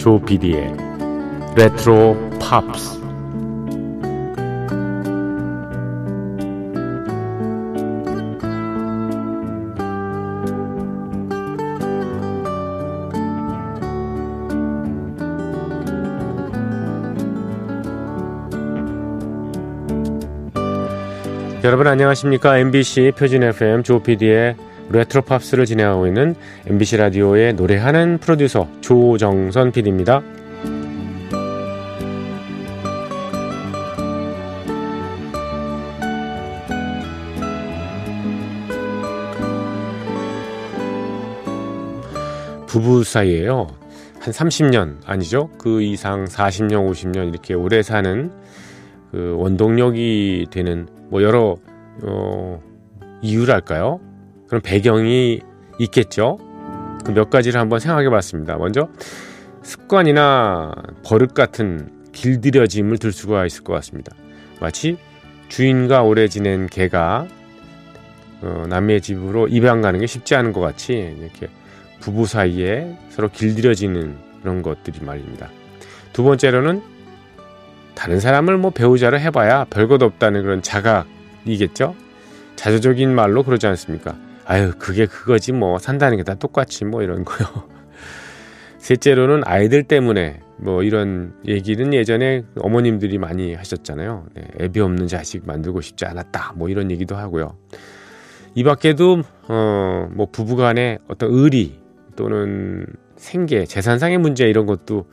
조피디의 레트로 팝스. 여러분 안녕하십니까? MBC 표준 FM 조피디의 레트로 팝스를 진행하고 있는 MBC 라디오의 노래하는 프로듀서 조정선 PD입니다. 부부 사이에요. 한 30년 아니죠? 그 이상 40년, 50년 이렇게 오래 사는 그 원동력이 되는 뭐 여러 어, 이유랄까요? 그런 배경이 있겠죠. 그 몇 가지를 한번 생각해 봤습니다. 먼저 습관이나 버릇 같은 길들여짐을 들 수가 있을 것 같습니다. 마치 주인과 오래 지낸 개가 어, 남의 집으로 입양 가는 게 쉽지 않은 것 같이 이렇게 부부 사이에 서로 길들여지는 그런 것들이 말입니다. 두 번째로는 다른 사람을 뭐 배우자로 해봐야 별것 없다는 그런 자각이겠죠? 자조적인 말로 그러지 않습니까? 아유, 그게 그거지 뭐 산다는 게 다 똑같이 뭐 이런 거요. 셋째로는 아이들 때문에 뭐 이런 얘기는 예전에 어머님들이 많이 하셨잖아요. 네, 애비 없는 자식 만들고 싶지 않았다. 뭐 이런 얘기도 하고요. 이 밖에도 어 뭐 부부간의 어떤 의리 또는 생계, 재산상의 문제 이런 것도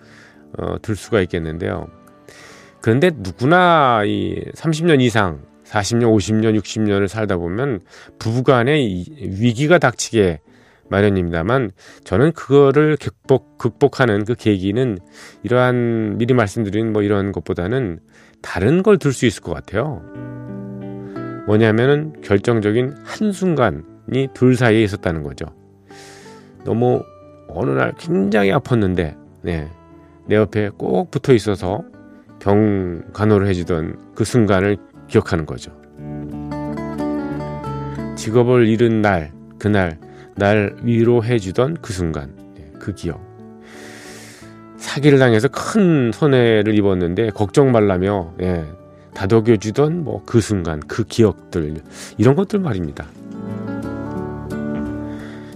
어, 들 수가 있겠는데요. 그런데 누구나 이 30년 이상 40년, 50년, 60년을 살다 보면 부부간의 위기가 닥치게 마련입니다만 저는 그거를 극복, 극복하는 그 계기는 이러한 미리 말씀드린 뭐 이런 것보다는 다른 걸 들 수 있을 것 같아요. 뭐냐면은 결정적인 한 순간이 둘 사이에 있었다는 거죠. 너무 어느 날 굉장히 아팠는데, 네, 내 옆에 꼭 붙어 있어서 병 간호를 해주던 그 순간을 기억하는 거죠. 직업을 잃은 날, 그날, 날 위로해 주던 그 순간, 예, 그 기억. 사기를 당해서 큰 손해를 입었는데 걱정 말라며 예, 다독여 주던 뭐 그 순간, 그 기억들 이런 것들 말입니다.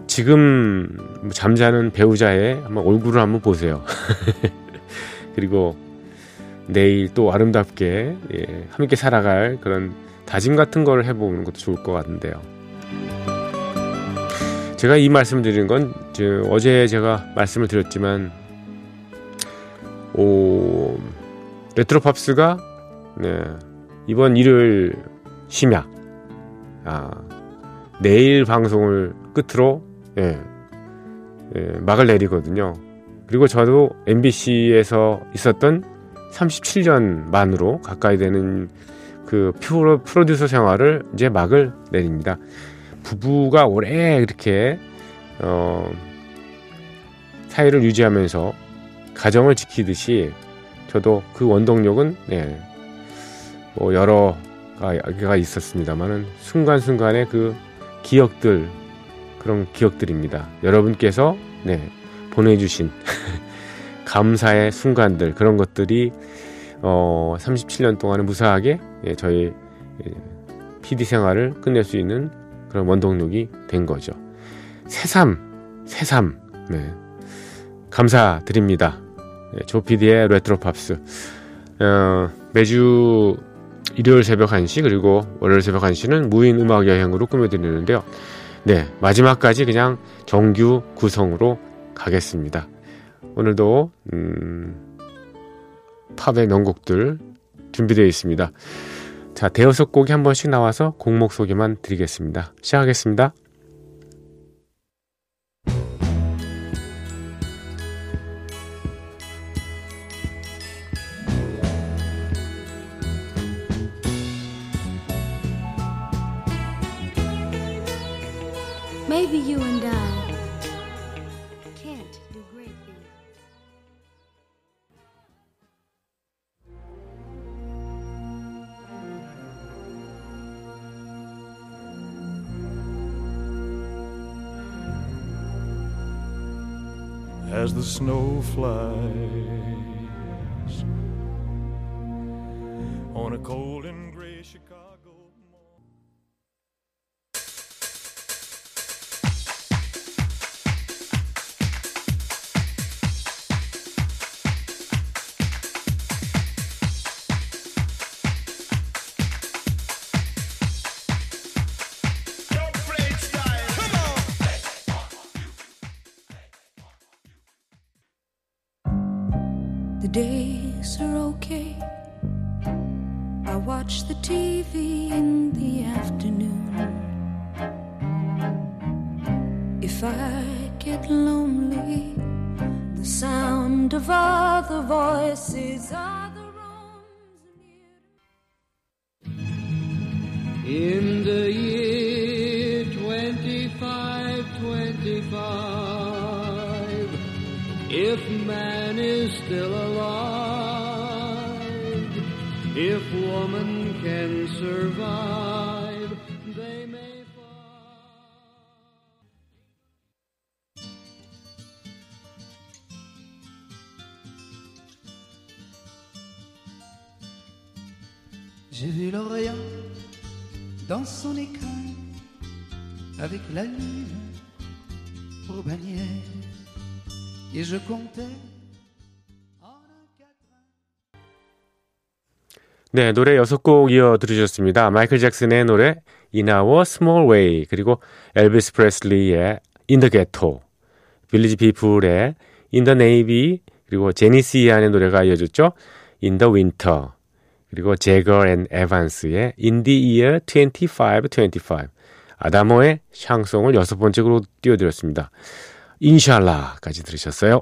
지금 잠자는 배우자의 한번 얼굴을 한번 보세요. 그리고 내일 또 아름답게 예, 함께 살아갈 그런 다짐 같은 걸 해보는 것도 좋을 것 같은데요. 제가 이 말씀을 드리는 건 어제 제가 말씀을 드렸지만 오, 레트로 팝스가 네, 이번 일요일 심야 아, 내일 방송을 끝으로 예, 예, 막을 내리거든요. 그리고 저도 MBC에서 있었던 37년 만으로 가까이 되는 그 프로, 프로듀서 생활을 이제 막을 내립니다. 부부가 오래 이렇게 어, 사이를 유지하면서 가정을 지키듯이 저도 그 원동력은 네, 뭐 여러 가가 있었습니다만은 순간순간의 그 기억들 그런 기억들입니다. 여러분께서 네, 보내주신 감사의 순간들 그런 것들이 어, 37년 동안은 무사하게 예, 저희 예, PD 생활을 끝낼 수 있는 그런 원동력이 된 거죠. 새삼, 새삼, 네. 감사드립니다. 네, 조피디의 레트로 팝스. 어, 매주 일요일 새벽 1시 그리고 월요일 새벽 1시는 무인 음악 여행으로 꾸며드리는데요. 네, 마지막까지 그냥 정규 구성으로 가겠습니다. 오늘도 음, 팝의 명곡들 준비되어 있습니다. 자, 대여섯 곡이 한 번씩 나와서 곡목 소개만 드리겠습니다. 시작하겠습니다. Maybe you and I the snow flies on a cold and The days are okay. I watch the TV in the afternoon. If I get lonely, the sound of other voices are the rooms near. In the year 2525, if man is still alive, J'ai vu l'Orient dans son écrin avec la lune pour bannière. Et je comptais 네, 노래 여섯 곡 이어 들으셨습니다. 마이클 잭슨의 노래 In Our Small Way 그리고 엘비스 프레슬리의 In the Ghetto 빌리지 피플의 In the Navy 그리고 제니스 이안의 노래가 이어졌죠. In the Winter 그리고 제거 앤 에반스의 In the Year 2525 아다모의 샹송을 여섯 번째 곡으로 띄워드렸습니다. 인샬라까지 들으셨어요.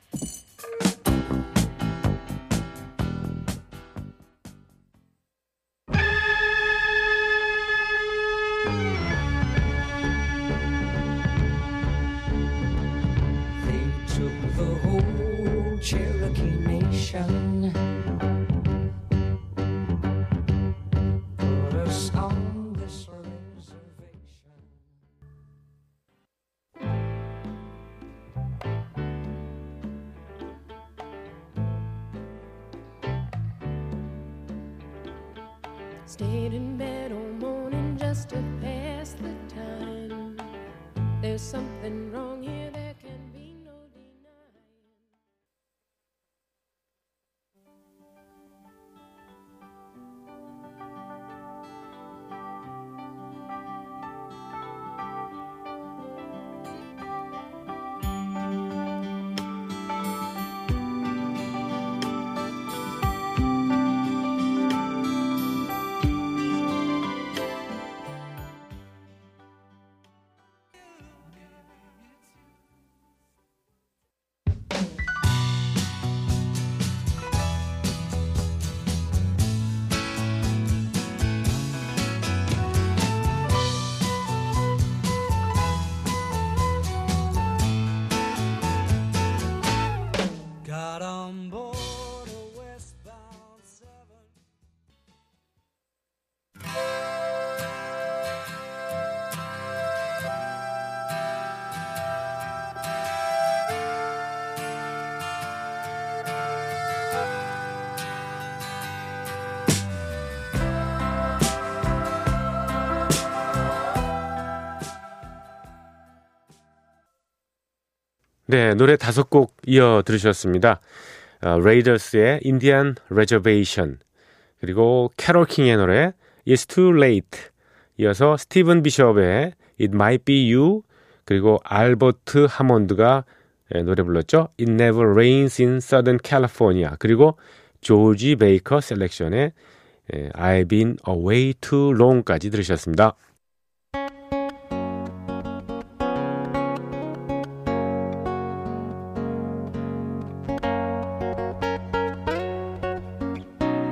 Stayed in bed all morning just to pass the time. There's something wrong here, 네, 노래 다섯 곡 이어 들으셨습니다. 어, 레이더스의 Indian Reservation 그리고 캐롤 킹의 노래 It's Too Late 이어서 스티븐 비숍의 It Might Be You 그리고 알버트 하몬드가 예, 노래 불렀죠. It Never Rains in Southern California 그리고 조지 베이커 셀렉션의 예, I've Been Away Too Long까지 들으셨습니다.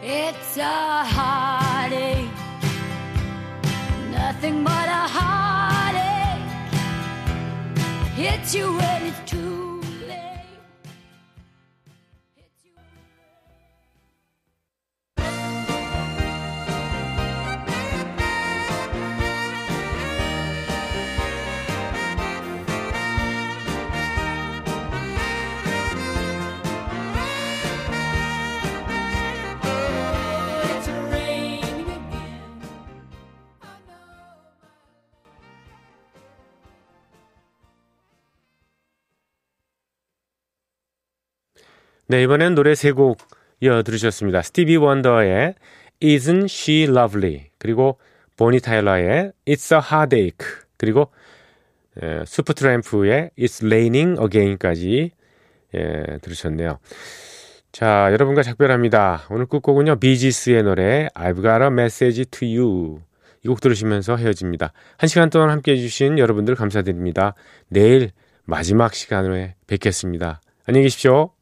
It's a heartache, nothing but a heartache. Hits you when it's 네, 이번엔 노래 세 곡 이어 들으셨습니다. 스티비 원더의 Isn't She Lovely 그리고 보니 타일러의 It's a Heartache 그리고 에, 슈퍼트램프의 It's Raining Again까지 예, 들으셨네요. 자, 여러분과 작별합니다. 오늘 끝곡은요. 비지스의 노래 I've Got a Message to You 이 곡 들으시면서 헤어집니다. 한 시간 동안 함께 해 주신 여러분들 감사드립니다. 내일 마지막 시간에 뵙겠습니다. 안녕히 계십시오.